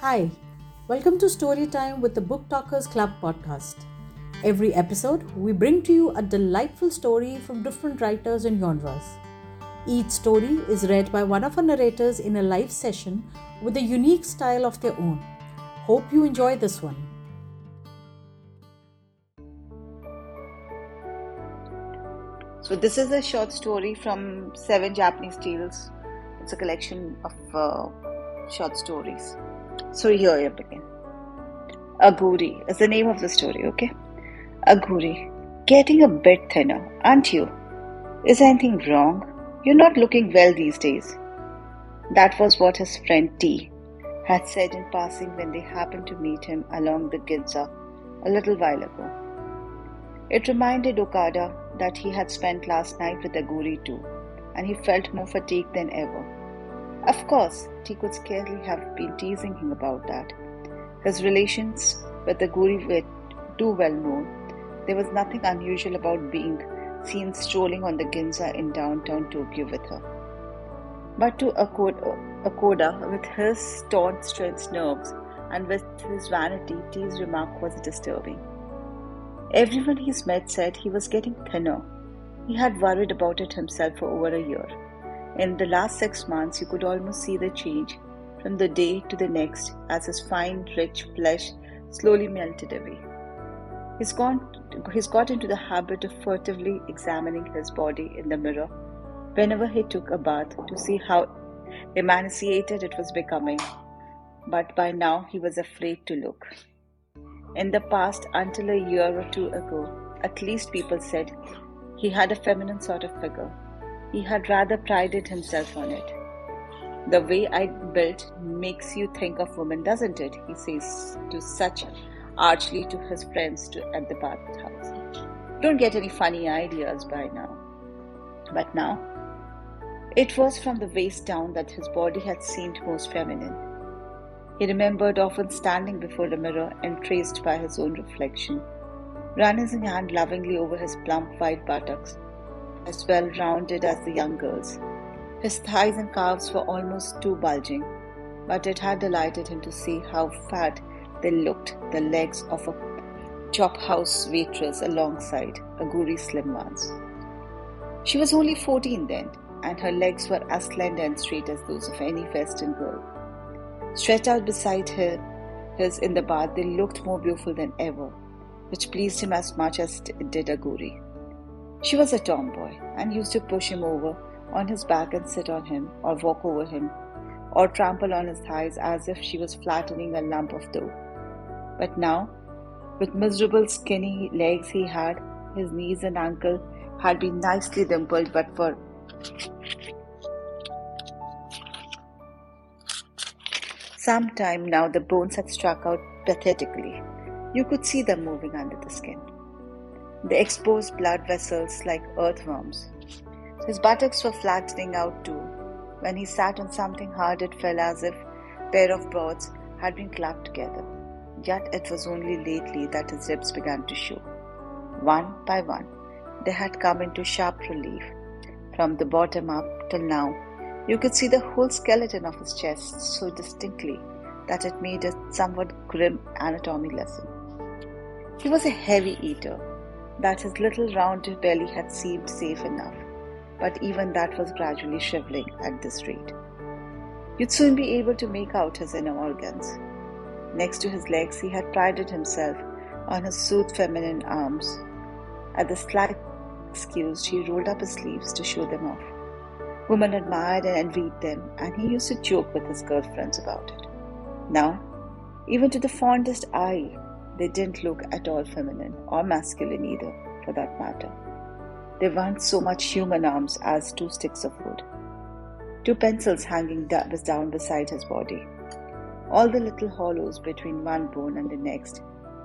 Hi, welcome to Storytime with the Book Talkers Club podcast. Every episode, we bring to you a delightful story from different writers and genres. Each story is read by one of our narrators in a live session with a unique style of their own. Hope you enjoy this one. So this is a short story from Seven Japanese Tales. It's a collection of uh, short stories. So here you begin. Aguri is the name of the story, okay? Aguri, getting a bit thinner, aren't you? Is anything wrong? You're not looking well these days. That was what his friend T had said in passing when they happened to meet him along the Ginza a little while ago. It reminded Okada that he had spent last night with Aguri too, and he felt more fatigued than ever. Of course, he could scarcely have been teasing him about that. His relations with Aguri were too well known. There was nothing unusual about being seen strolling on the Ginza in downtown Tokyo with her. But to Okada, with his torn strength nerves and with his vanity, T's remark was disturbing. Everyone he's met said he was getting thinner. He had worried about it himself for over a year. In the last six months, you could almost see the change from the day to the next as his fine, rich flesh slowly melted away. He's, gone, he's got into the habit of furtively examining his body in the mirror whenever he took a bath to see how emaciated it was becoming. But by now, he was afraid to look. In the past, until a year or two ago, at least people said he had a feminine sort of figure. He had rather prided himself on it. The way I built makes you think of women, doesn't it? He says to such archly to his friends to, at the bathhouse. Don't get any funny ideas by now. But now, it was from the waist down that his body had seemed most feminine. He remembered often standing before the mirror and traced by his own reflection, running his hand lovingly over his plump white buttocks, as well rounded as the young girl's. His thighs and calves were almost too bulging, but it had delighted him to see how fat they looked, the legs of a chop house waitress alongside Aguri's slim ones. She was only fourteen then, and her legs were as slender and straight as those of any Western girl. Stretched out beside her, his in the bath, they looked more beautiful than ever, which pleased him as much as it did Aguri. She was a tomboy and used to push him over on his back and sit on him, or walk over him, or trample on his thighs as if she was flattening a lump of dough. But now, with miserable skinny legs he had, his knees and ankle had been nicely dimpled, but for Some time now the bones had struck out pathetically. You could see them moving under the skin. The exposed blood vessels like earthworms. His buttocks were flattening out too. When he sat on something hard, it felt as if a pair of boards had been clapped together. Yet it was only lately that his ribs began to show. One by one, they had come into sharp relief. From the bottom up till now, you could see the whole skeleton of his chest so distinctly that it made a somewhat grim anatomy lesson. He was a heavy eater, that his little rounded belly had seemed safe enough, but even that was gradually shriveling at this rate. You'd soon be able to make out his inner organs. Next to his legs, he had prided himself on his soothed feminine arms. At the slight excuse, he rolled up his sleeves to show them off. Women admired and envied them, and he used to joke with his girlfriends about it. Now, even to the fondest eye, they didn't look at all feminine or masculine either, for that matter. They weren't so much human arms as two sticks of wood, two pencils hanging down beside his body, all the little hollows between one bone and the next,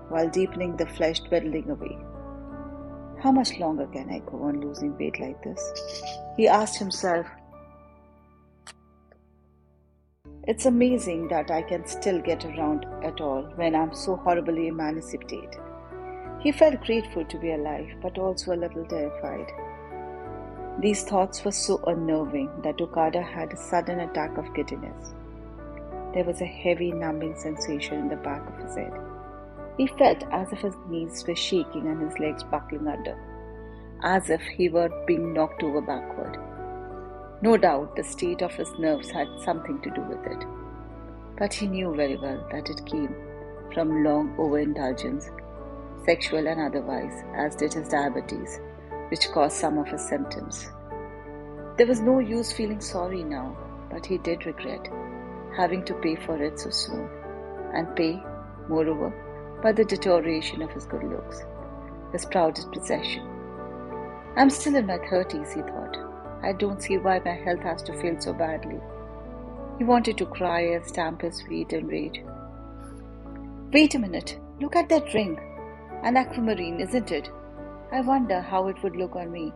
while deepening the flesh dwindling away. How much longer can I go on losing weight like this? He asked himself. It's amazing that I can still get around at all when I'm so horribly emancipated. He felt grateful to be alive, but also a little terrified. These thoughts were so unnerving that Okada had a sudden attack of giddiness. there was a heavy numbing sensation in the back of his head. He felt as if his knees were shaking and his legs buckling under, as if he were being knocked over backward. No doubt the state of his nerves had something to do with it, but he knew very well that it came from long overindulgence, sexual and otherwise, as did his diabetes, which caused some of his symptoms. There was no use feeling sorry now, but he did regret having to pay for it so soon, and pay, moreover, by the deterioration of his good looks, his proudest possession. I'm still in my thirties, he thought. I don't see why my health has to fail so badly. He wanted to cry and stamp his feet in rage. Wait a minute, look at that ring. An aquamarine, isn't it? I wonder how it would look on me.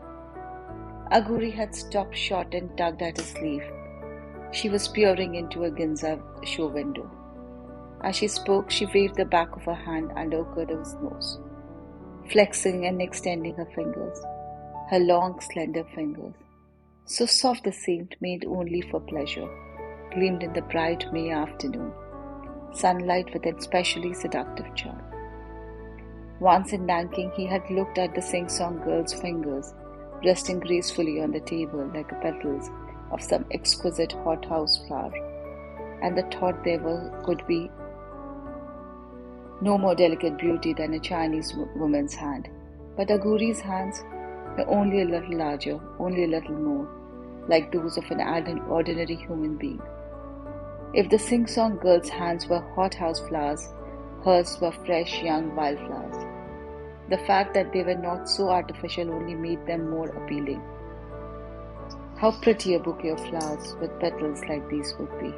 Aguri had stopped short and tugged at his sleeve. She was peering into a Ginza show window. As she spoke, she waved the back of her hand under Okada's nose, flexing and extending her fingers, her long, slender fingers, so soft they seemed made only for pleasure, gleamed in the bright May afternoon, sunlight with an especially seductive charm. Once in Nanking, he had looked at the sing song girl's fingers resting gracefully on the table like the petals of some exquisite hothouse flower, and the thought there were, could be no more delicate beauty than a Chinese woman's hand. But Aguri's hands were only a little larger, only a little more, like those of an ordinary human being. If the sing song girl's hands were hothouse flowers, hers were fresh young wildflowers. The fact that they were not so artificial only made them more appealing. How pretty a bouquet of flowers with petals like these would be.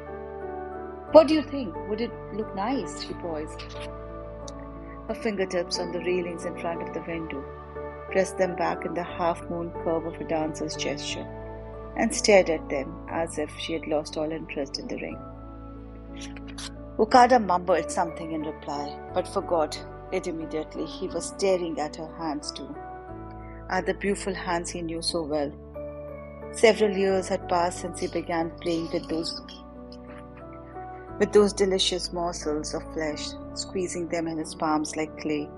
What do you think? Would it look nice? She poised her fingertips on the railings in front of the window, pressed them back in the half moon curve of a dancer's gesture, and stared at them as if she had lost all interest in the ring. Okada mumbled something in reply, but forgot it immediately. He was staring at her hands too, at the beautiful hands he knew so well. Several years had passed since he began playing with those with those delicious morsels of flesh, squeezing them in his palms like clay,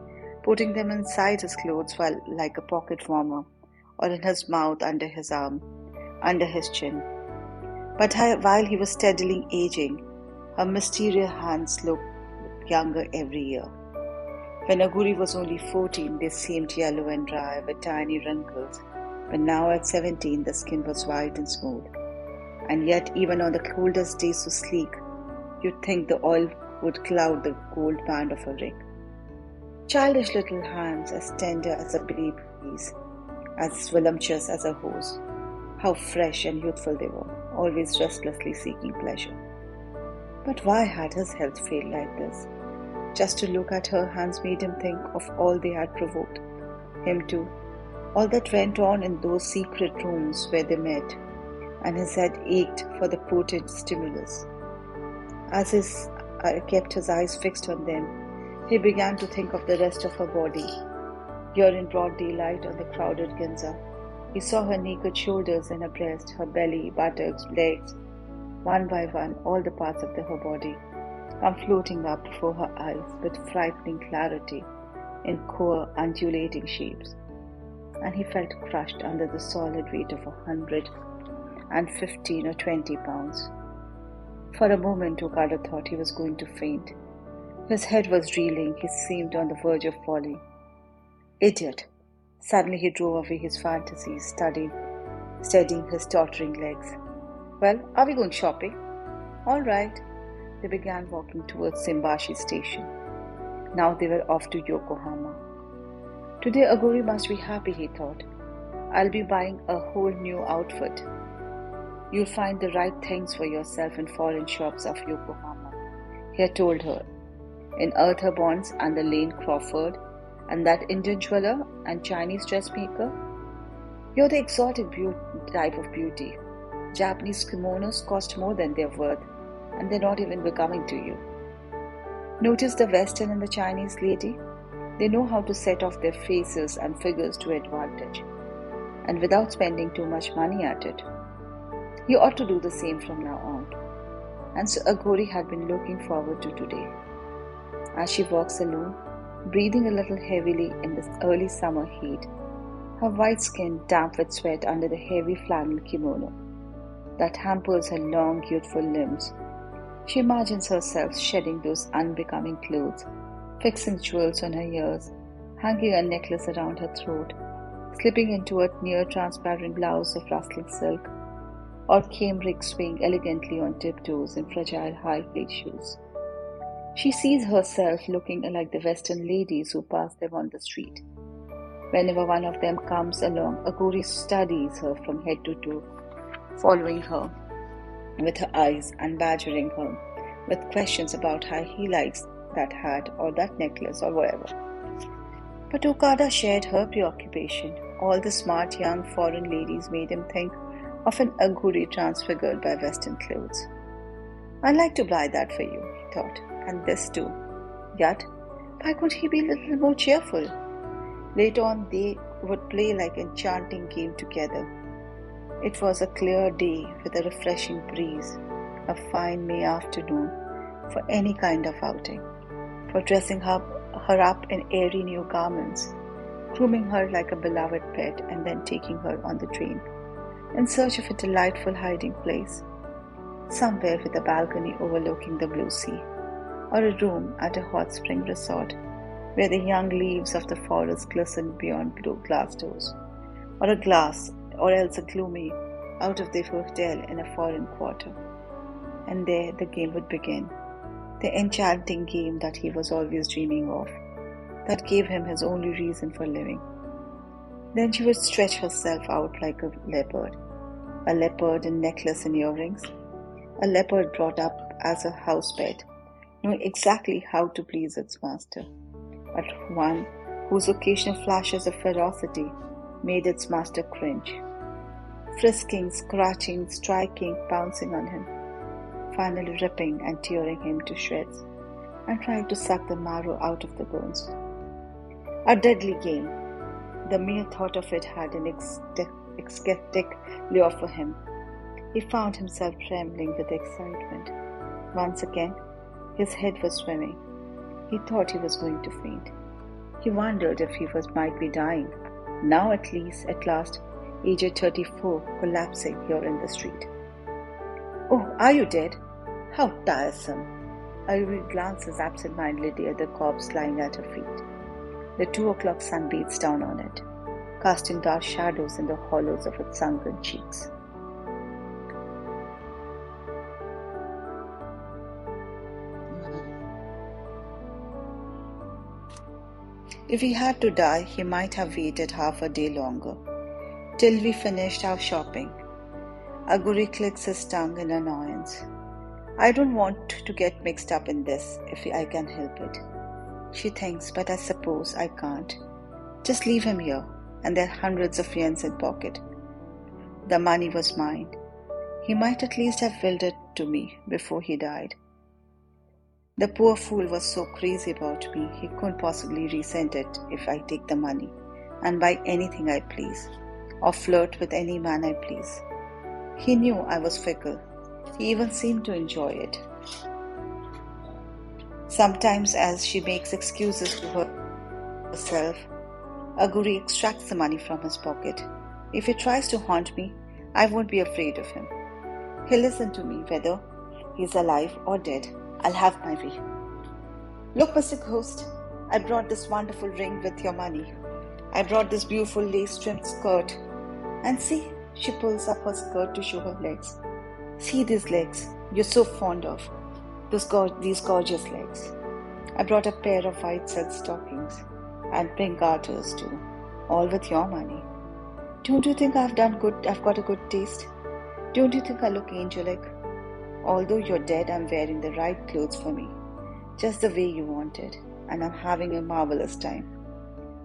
putting them inside his clothes while like a pocket warmer, or in his mouth under his arm, under his chin. But while he was steadily aging, her mysterious hands looked younger every year. When Aguri was only 14, they seemed yellow and dry with tiny wrinkles, but now at 17, the skin was white and smooth. And yet, even on the coldest days, so sleek, You'd think the oil would cloud the gold band of her ring. Childish little hands, as tender as a baby's, as voluptuous as a hose. How fresh and youthful they were, always restlessly seeking pleasure. But why had his health failed like this? Just to look at her hands made him think of all they had provoked him to, all that went on in those secret rooms where they met, and his head ached for the potent stimulus. As he uh, kept his eyes fixed on them, he began to think of the rest of her body. Here in broad daylight on the crowded Ginza, he saw her naked shoulders and her breast, her belly, buttocks, legs, one by one, all the parts of the, her body come floating up before her eyes with frightening clarity in queer, undulating shapes. And he felt crushed under the solid weight of a hundred and fifteen or twenty pounds. For a moment, Okada thought he was going to faint. His head was reeling, he seemed on the verge of falling. Idiot! Suddenly he drove away his fantasies, studying, steadying his tottering legs. Well, are we going shopping? All right. They began walking towards Shimbashi station. Now they were off to Yokohama. Today Aguri must be happy, he thought. I'll be buying a whole new outfit. You'll find the right things for yourself in foreign shops of Yokohama, he had told her. In Arthur Bonds and the Lane Crawford, and that Indian jeweler and Chinese dressmaker. You're the exotic be- type of beauty. Japanese kimonos cost more than they're worth, and they're not even becoming to you. Notice the Western and the Chinese lady? They know how to set off their faces and figures to advantage, and without spending too much money at it. You ought to do the same from now on. and so Aguri had been looking forward to today. As she walks alone, breathing a little heavily in this early summer heat, her white skin damp with sweat under the heavy flannel kimono that hampers her long, youthful limbs, she imagines herself shedding those unbecoming clothes, fixing jewels on her ears, hanging a necklace around her throat, slipping into a near transparent blouse of rustling silk, or cambric swaying elegantly on tiptoes in fragile high heeled shoes. She sees herself looking like the Western ladies who pass them on the street. Whenever one of them comes along, Aguri studies her from head to toe, following her with her eyes and badgering her with questions about how he likes that hat or that necklace or whatever. But Okada shared her preoccupation. All the smart young foreign ladies made him think of an Aguri transfigured by Western clothes. I'd like to buy that for you, he thought, and this too. Yet, why could he be a little more cheerful? Later on, they would play like enchanting game together. It was a clear day with a refreshing breeze, a fine May afternoon for any kind of outing, for dressing her, her up in airy new garments, grooming her like a beloved pet, and then taking her on the train in search of a delightful hiding place, somewhere with a balcony overlooking the blue sea, or a room at a hot spring resort where the young leaves of the forest glistened beyond blue glass doors, or a glass, or else a gloomy out of the hotel in a foreign quarter. And there the game would begin, the enchanting game that he was always dreaming of, that gave him his only reason for living. Then she would stretch herself out like a leopard, a leopard in necklace and earrings, a leopard brought up as a house pet, knowing exactly how to please its master but one whose occasional flashes of ferocity made its master cringe. Frisking, scratching, striking, pouncing on him, finally ripping and tearing him to shreds, and trying to suck the marrow out of the bones. A deadly game. The mere thought of it had an ecstatic lure for him. He found himself trembling with excitement. Once again, his head was swimming. He thought he was going to faint. He wondered if he was might be dying. Now at least, at last, aged 34, collapsing here in the street. Oh, are you dead? How tiresome. Irene glances absent-mindedly at the corpse lying at her feet. The two o'clock sun beats down on it, casting dark shadows in the hollows of its sunken cheeks. If he had to die, he might have waited half a day longer, till we finished our shopping. Aguri clicks his tongue in annoyance. I don't want to get mixed up in this if I can help it. She thinks, but I suppose I can't. Just leave him here, and there are hundreds of yens in pocket. The money was mine. He might at least have willed it to me before he died. The poor fool was so crazy about me, he couldn't possibly resent it if I take the money and buy anything I please, or flirt with any man I please. He knew I was fickle. He even seemed to enjoy it. Sometimes, as she makes excuses to herself, Aguri extracts the money from his pocket. If he tries to haunt me, I won't be afraid of him. He'll listen to me whether he's alive or dead. I'll have my way. Look, Mr. Ghost, I brought this wonderful ring with your money. I brought this beautiful lace trimmed skirt. And see, she pulls up her skirt to show her legs. See these legs you're so fond of. Those go- these gorgeous legs. I brought a pair of white silk stockings and pink garters too, all with your money. Don't you think I've done good? I've got a good taste. Don't you think I look angelic? Although you're dead, I'm wearing the right clothes for me, just the way you wanted, and I'm having a marvelous time.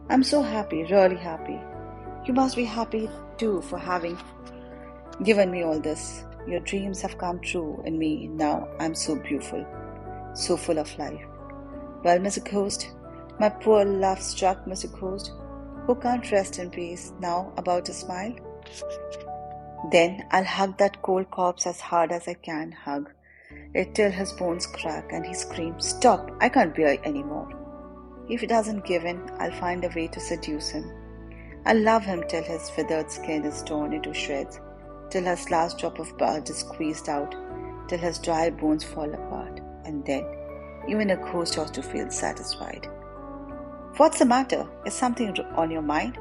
I'm so happy, really happy. You must be happy too for having given me all this. Your dreams have come true in me now. I'm so beautiful, so full of life. Well, Mr. Ghost, my poor love struck Mr. Ghost, who can't rest in peace now about a smile. Then I'll hug that cold corpse as hard as I can hug, it till his bones crack and he screams, Stop, I can't bear any more. If he doesn't give in, I'll find a way to seduce him. I'll love him till his withered skin is torn into shreds, till his last drop of blood is squeezed out, till his dry bones fall apart, and then even a ghost ought to feel satisfied. What's the matter? Is something on your mind?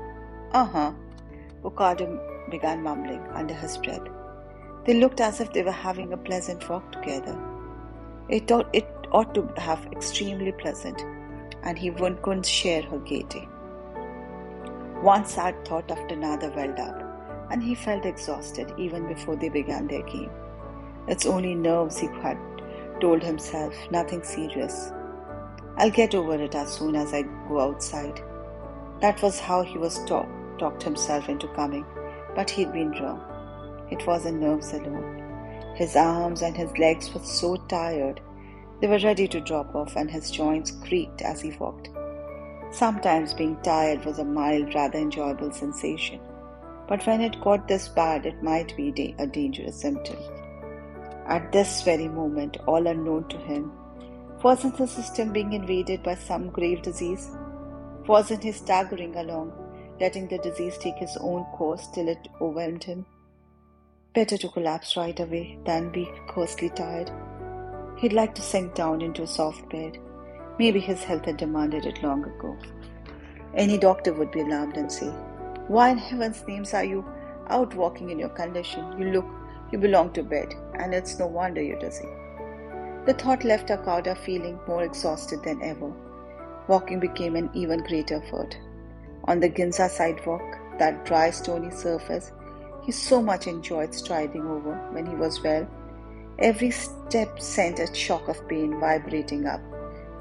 Uh huh. Okada began mumbling under his breath. They looked as if they were having a pleasant walk together. It ought, it ought to have extremely pleasant, and he couldn't share her gaiety. One sad thought after another welled up, and he felt exhausted even before they began their game. It's only nerves, he had told himself, nothing serious. I'll get over it as soon as I go outside. That was how he was talk, talked himself into coming, but he'd been wrong. It wasn't nerves alone. His arms and his legs were so tired, they were ready to drop off, and his joints creaked as he walked. Sometimes being tired was a mild, rather enjoyable sensation, but when it got this bad, it might be a dangerous symptom. At this very moment, all unknown to him, wasn't the system being invaded by some grave disease? Wasn't he staggering along, letting the disease take its own course till it overwhelmed him? Better to collapse right away than be ghostly tired. He'd like to sink down into a soft bed. Maybe his health had demanded it long ago. Any doctor would be alarmed and say, Why in heaven's names are you out walking in your condition? You look, you belong to bed, and it's no wonder you're dizzy. The thought left Okada feeling more exhausted than ever. Walking became an even greater effort. On the Ginza sidewalk, that dry stony surface, he so much enjoyed striding over when he was well. Every step sent a shock of pain vibrating up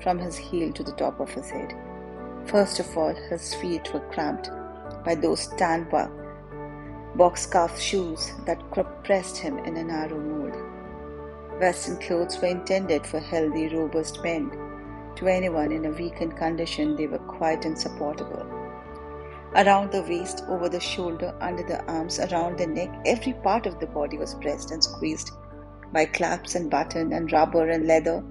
from his heel to the top of his head. First of all, his feet were cramped by those tan box calf shoes that pressed him in a narrow mold. Western clothes were intended for healthy, robust men. To anyone in a weakened condition, they were quite insupportable. Around the waist, over the shoulder, under the arms, around the neck, every part of the body was pressed and squeezed by claps and button and rubber and leather,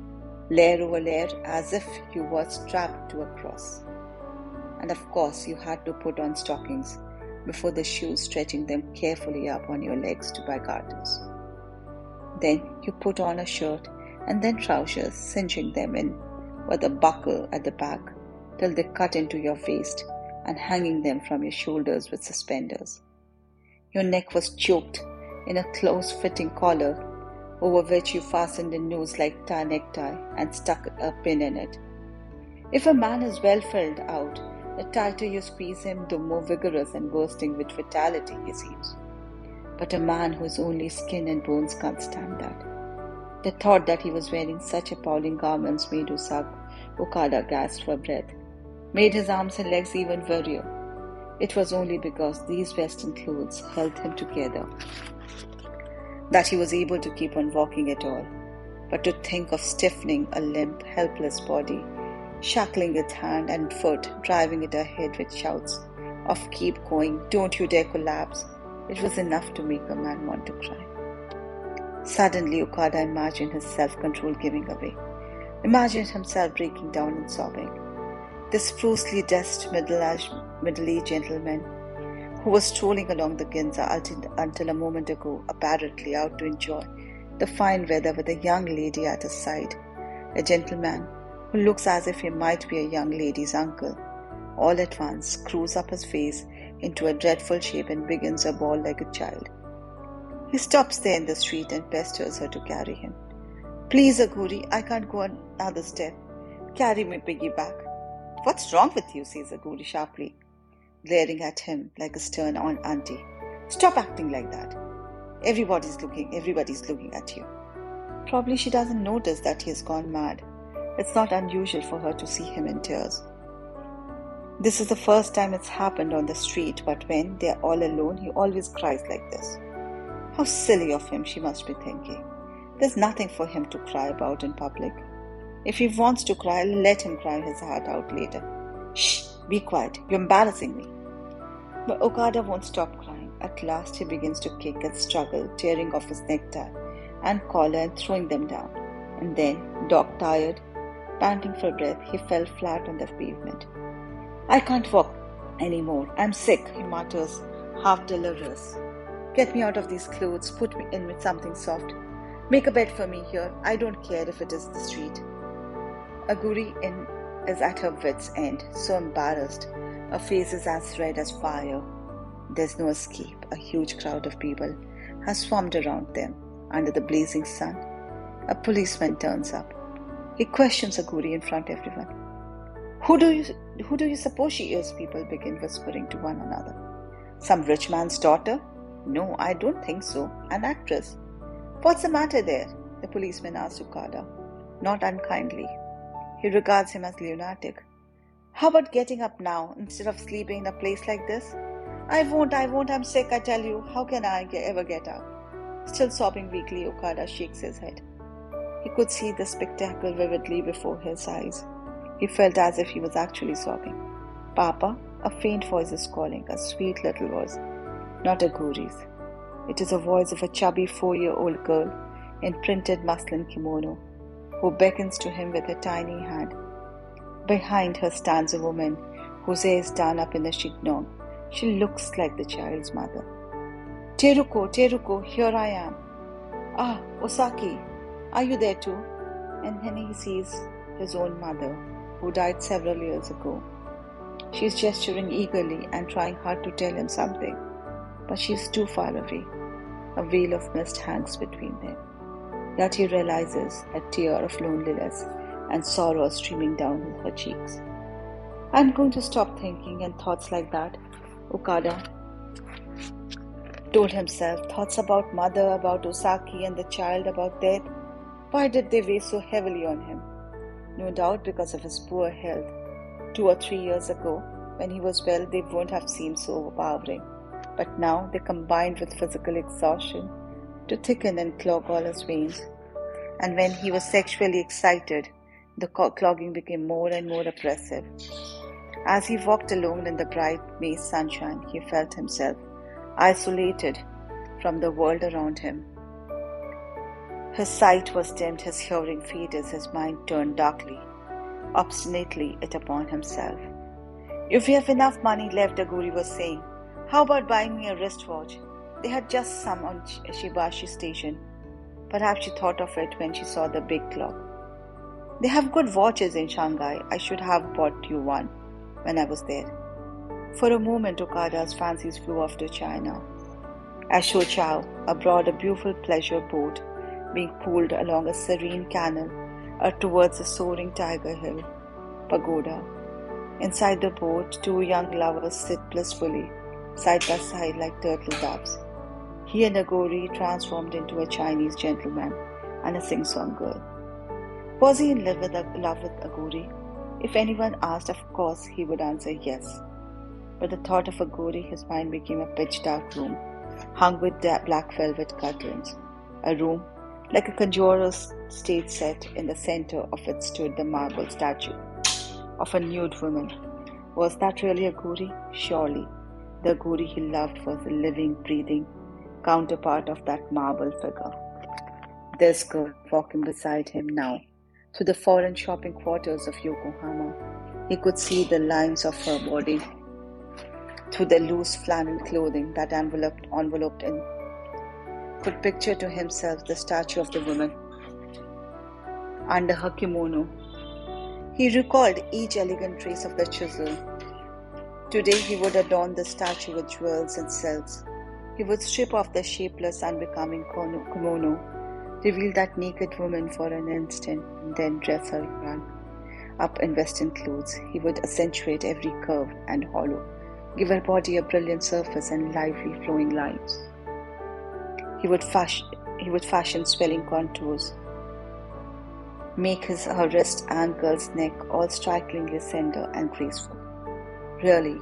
layer over layer, as if you were strapped to a cross. And of course, you had to put on stockings before the shoes, stretching them carefully up on your legs to by garters. Then you put on a shirt and then trousers, cinching them in with a buckle at the back till they cut into your waist and hanging them from your shoulders with suspenders. Your neck was choked in a close fitting collar over which you fastened a noose like tie necktie and stuck a pin in it. If a man is well filled out, the tighter you squeeze him, the more vigorous and bursting with vitality he seems. But a man whose only skin and bones can't stand that. The thought that he was wearing such appalling garments made Usag Okada gasp for breath made his arms and legs even wearier. It was only because these western clothes held him together that he was able to keep on walking at all. But to think of stiffening a limp, helpless body, shackling its hand and foot, driving it ahead with shouts of keep going, don't you dare collapse, it was enough to make a man want to cry. Suddenly, Okada imagined his self control giving away, imagined himself breaking down and sobbing. This sprucely dressed middle-aged gentleman who was strolling along the Ginza until a moment ago, apparently out to enjoy the fine weather with a young lady at his side, a gentleman who looks as if he might be a young lady's uncle, all at once screws up his face into a dreadful shape and begins a bawl like a child. He stops there in the street and pesters her to carry him. Please, Aguri, I can't go another step. Carry me piggyback. What's wrong with you? says Aguri sharply, glaring at him like a stern auntie. Stop acting like that. Everybody's looking, everybody's looking at you. Probably she doesn't notice that he has gone mad. It's not unusual for her to see him in tears. This is the first time it's happened on the street, but when they're all alone, he always cries like this. How silly of him, she must be thinking. There's nothing for him to cry about in public. If he wants to cry, let him cry his heart out later. Shh, be quiet, you're embarrassing me. But Okada won't stop crying. At last, he begins to kick and struggle, tearing off his necktie and collar and throwing them down. And then, dog tired, panting for breath, he fell flat on the pavement. I can't walk anymore. I'm sick, he mutters, half delirious. Get me out of these clothes, put me in with something soft. Make a bed for me here. I don't care if it is the street. Aguri in, is at her wits' end, so embarrassed. Her face is as red as fire. There's no escape. A huge crowd of people has formed around them under the blazing sun. A policeman turns up. He questions Aguri in front of everyone. Who do you who do you suppose she is? People begin whispering to one another. Some rich man's daughter? No, I don't think so. An actress. What's the matter there? The policeman asks Okada, not unkindly. He regards him as lunatic. How about getting up now instead of sleeping in a place like this? I won't, I won't, I'm sick, I tell you. How can I ever get up? Still sobbing weakly, Okada shakes his head. He could see the spectacle vividly before his eyes. He felt as if he was actually sobbing. Papa, a faint voice is calling, a sweet little voice, not Aguri's. It is the voice of a chubby four year old girl in printed muslin kimono who beckons to him with a tiny hand. Behind her stands a woman whose hair is done up in a chignon. She looks like the child's mother. Teruko, Teruko, here I am. Ah, Osaki, are you there too? And then he sees his own mother, who died several years ago. She is gesturing eagerly and trying hard to tell him something but she is too far away. A veil of mist hangs between them. Yet he realizes a tear of loneliness and sorrow streaming down her cheeks. I'm going to stop thinking and thoughts like that, Okada told himself. Thoughts about mother, about Osaki and the child, about death. Why did they weigh so heavily on him? No doubt because of his poor health. Two or three years ago, when he was well, they wouldn't have seemed so overpowering but now they combined with physical exhaustion to thicken and clog all his veins. And when he was sexually excited, the clogging became more and more oppressive. As he walked alone in the bright May sunshine, he felt himself isolated from the world around him. His sight was dimmed, his hearing faded, his mind turned darkly, obstinately it upon himself. If we have enough money left, Aguri was saying, how about buying me a wristwatch? They had just some on Shimbashi station. Perhaps she thought of it when she saw the big clock. They have good watches in Shanghai. I should have bought you one when I was there. For a moment, Okada's fancies flew off to China. At Soochow, abroad, a beautiful pleasure boat being pulled along a serene canal uh, towards the soaring Tiger Hill pagoda. Inside the boat, two young lovers sit blissfully side by side like turtle doves. He and Aguri transformed into a Chinese gentleman and a sing song girl. Was he in love with, love with Aguri? If anyone asked, of course he would answer yes. But the thought of Aguri, his mind became a pitch dark room, hung with black velvet curtains. A room like a conjurer's stage set, in the center of it stood the marble statue of a nude woman. Was that really Aguri? Surely. The Aguri he loved was the living, breathing counterpart of that marble figure. This girl walking beside him now through the foreign shopping quarters of Yokohama. He could see the lines of her body through the loose flannel clothing that enveloped, enveloped in. Could picture to himself the statue of the woman under her kimono. He recalled each elegant trace of the chisel Today he would adorn the statue with jewels and silks. He would strip off the shapeless, unbecoming kimono, reveal that naked woman for an instant, and then dress her up in western clothes. He would accentuate every curve and hollow, give her body a brilliant surface and lively flowing lines. He would fashion, he would fashion swelling contours, make his her wrist, ankles, neck all strikingly slender and graceful. Really,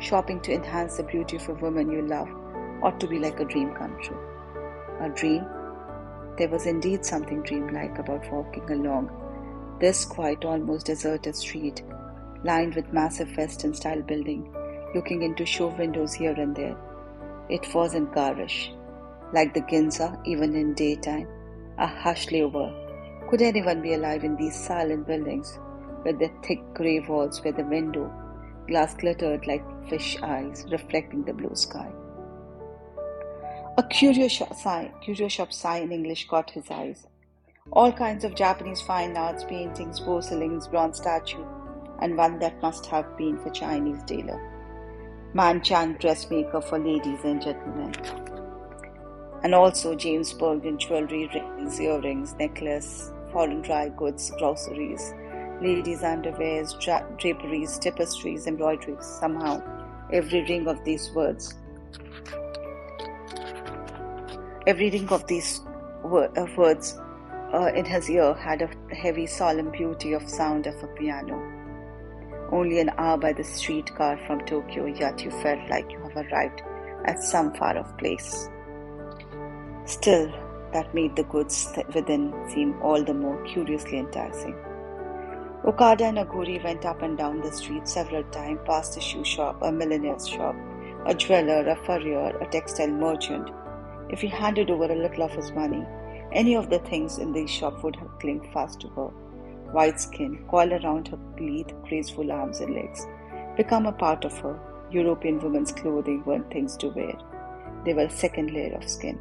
shopping to enhance the beauty of a woman you love ought to be like a dream come true. A dream? There was indeed something dreamlike about walking along this quiet, almost deserted street, lined with massive Western style building, looking into show windows here and there. It wasn't garish, like the Ginza, even in daytime, A hush lay over. Could anyone be alive in these silent buildings, with their thick grey walls where the window glass glittered like fish eyes reflecting the blue sky? A curious shop sign, curio shop sign in English caught his eyes. All kinds of Japanese fine arts, paintings, porcelains, bronze statue, and one that must have been for Chinese tailor. Man Chang dressmaker for ladies and gentlemen. And also James Bergen jewelry, rings, earrings, necklace, foreign dry goods, groceries, ladies' underwears, dra- draperies, tapestries, embroideries. Somehow, every ring of these words Every ring of these words uh, in his ear had a heavy, solemn beauty of sound of a piano. Only an hour by the streetcar from Tokyo, yet you felt like you have arrived at some far off place. Still, that made the goods within seem all the more curiously enticing. Okada and Aguri went up and down the street several times, past a shoe shop, a milliner's shop, a jeweler, a furrier, a textile merchant, if he handed over a little of his money, any of the things in the shop would have clung fast to her. White skin, coil around her lithe, graceful arms and legs, become a part of her. European women's clothing weren't things to wear. They were a second layer of skin.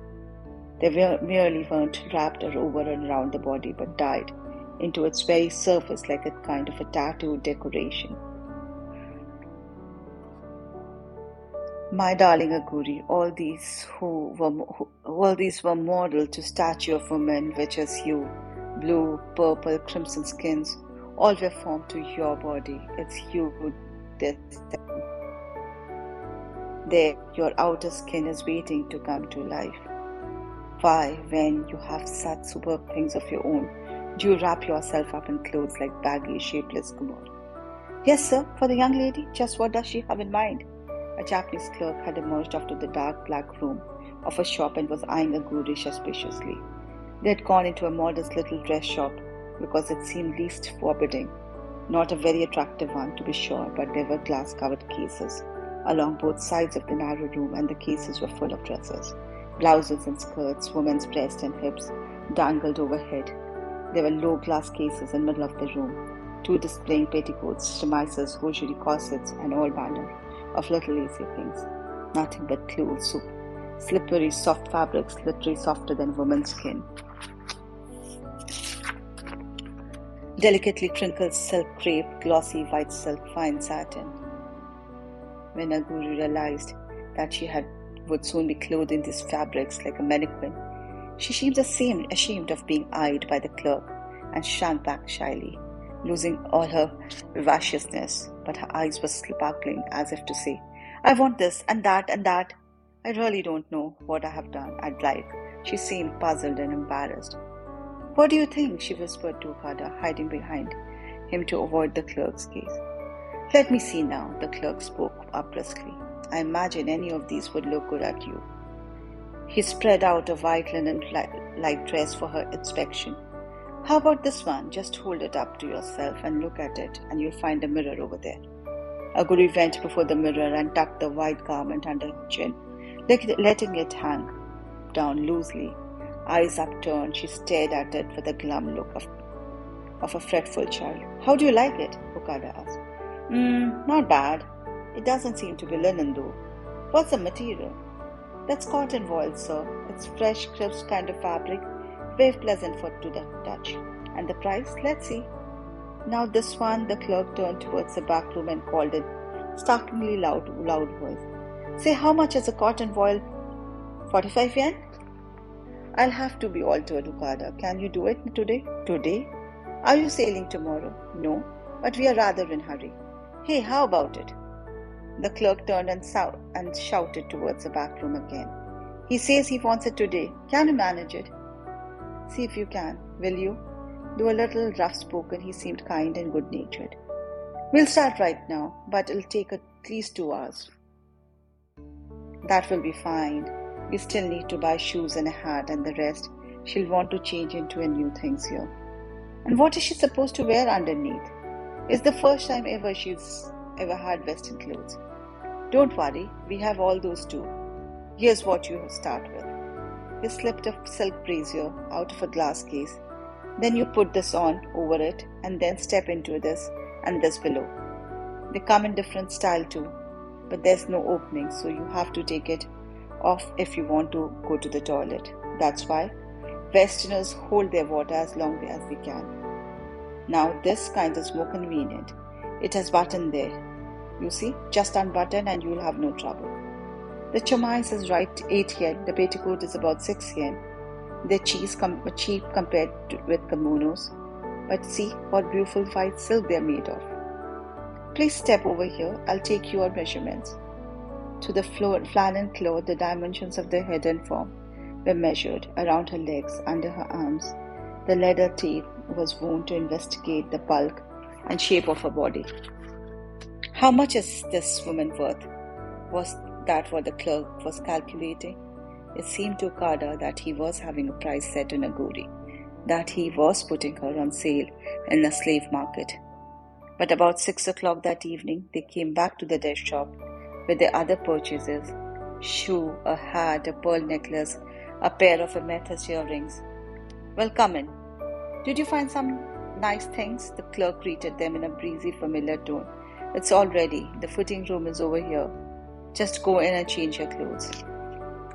They were, merely weren't wrapped over and around the body, but dyed into its very surface like a kind of a tattoo decoration. My darling Aguri, all these who were who, all these were modeled to statue of women which as you, blue, purple, crimson skins, all were formed to your body. It's you who did them. There, your outer skin is waiting to come to life. Why, when you have such superb things of your own, do you wrap yourself up in clothes like baggy, shapeless kumar? Yes, sir, for the young lady, just what does she have in mind? A Japanese clerk had emerged after the dark black room of a shop and was eyeing Aguri suspiciously. They had gone into a modest little dress shop because it seemed least forbidding. Not a very attractive one, to be sure, but there were glass covered cases along both sides of the narrow room, and the cases were full of dresses. Blouses and skirts, women's breasts and hips dangled overhead. There were low glass cases in the middle of the room, two displaying petticoats, chemises, hosiery, corsets, and all manner of little easy things. Nothing but clothes, soup, slippery, soft fabrics, literally softer than woman's skin. Delicately crinkled silk crepe, glossy white silk, fine satin. When Aguri realized that she had would soon be clothed in these fabrics like a mannequin, she seemed ashamed, ashamed of being eyed by the clerk and shrank back shyly losing all her vivaciousness, but her eyes were sparkling as if to say, I want this and that and that. I really don't know what I have done. I'd like. She seemed puzzled and embarrassed. What do you think? she whispered to Okada, hiding behind him to avoid the clerk's gaze. Let me see now, the clerk spoke up briskly. I imagine any of these would look good at you. He spread out a white linen like dress for her inspection how about this one? Just hold it up to yourself and look at it, and you'll find a mirror over there. Aguri went before the mirror and tucked the white garment under her chin, letting it hang down loosely. Eyes upturned, she stared at it with a glum look of, of a fretful child. How do you like it? Okada asked. Hmm, not bad. It doesn't seem to be linen though. What's the material? That's cotton voile, sir. It's fresh, crisp kind of fabric very pleasant for to the touch. And the price? Let's see. Now this one, the clerk turned towards the back room and called in startlingly loud, loud voice. Say, how much is a cotton voile? 45 yen? I'll have to be altered, Okada. Can you do it today? Today? Are you sailing tomorrow? No, but we are rather in hurry. Hey, how about it? The clerk turned and, sou- and shouted towards the back room again. He says he wants it today. Can you manage it? See if you can, will you? Though a little rough spoken, he seemed kind and good natured. We'll start right now, but it'll take at least two hours. That will be fine. We still need to buy shoes and a hat and the rest. She'll want to change into a new things here. And what is she supposed to wear underneath? It's the first time ever she's ever had western clothes. Don't worry, we have all those too. Here's what you start with you slipped a silk brazier out of a glass case. Then you put this on over it and then step into this and this below. They come in different style too, but there's no opening, so you have to take it off if you want to go to the toilet. That's why Westerners hold their water as long as they can. Now this kind is more convenient. It has button there. You see, just unbutton and you'll have no trouble. The chemise is right 8 yen, the petticoat is about 6 yen. They're cheap, com- uh, cheap compared to, with kimonos, but see what beautiful white silk they're made of. Please step over here, I'll take your measurements. To the flannel cloth, the dimensions of the head and form were measured around her legs, under her arms. The leather tape was worn to investigate the bulk and shape of her body. How much is this woman worth? Was that what the clerk was calculating? It seemed to Okada that he was having a price set on Aguri, that he was putting her on sale in the slave market. But about six o'clock that evening, they came back to the desk shop with their other purchases shoe, a hat, a pearl necklace, a pair of amethyst earrings. Well, come in. Did you find some nice things? The clerk greeted them in a breezy, familiar tone. It's all ready. The fitting room is over here. Just go in and change your clothes.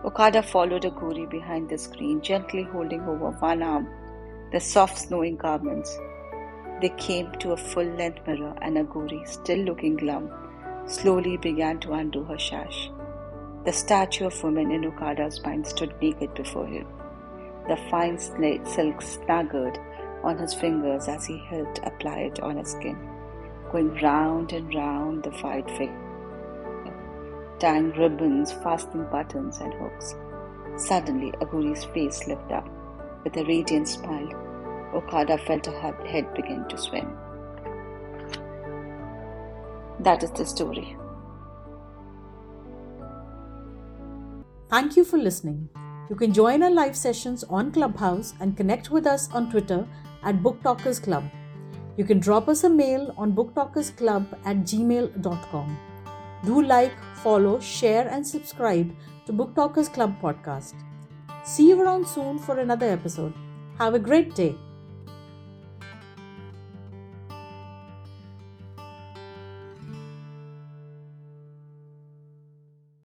Okada followed Aguri behind the screen, gently holding over one arm the soft snowing garments. They came to a full length mirror, and Aguri, still looking glum, slowly began to undo her sash. The statue of woman in Okada's mind stood naked before him. The fine silk snaggered on his fingers as he helped apply it on his skin, going round and round the white figure, tying ribbons, fastening buttons and hooks. Suddenly, Aguri's face lit up. With a radiant smile, Okada felt her head begin to swim. That is the story. Thank you for listening. You can join our live sessions on Clubhouse and connect with us on Twitter at Book Talkers Club. You can drop us a mail on booktalkersclub at gmail.com. Do like, follow, share, and subscribe to Book Talkers Club podcast. See you around soon for another episode. Have a great day.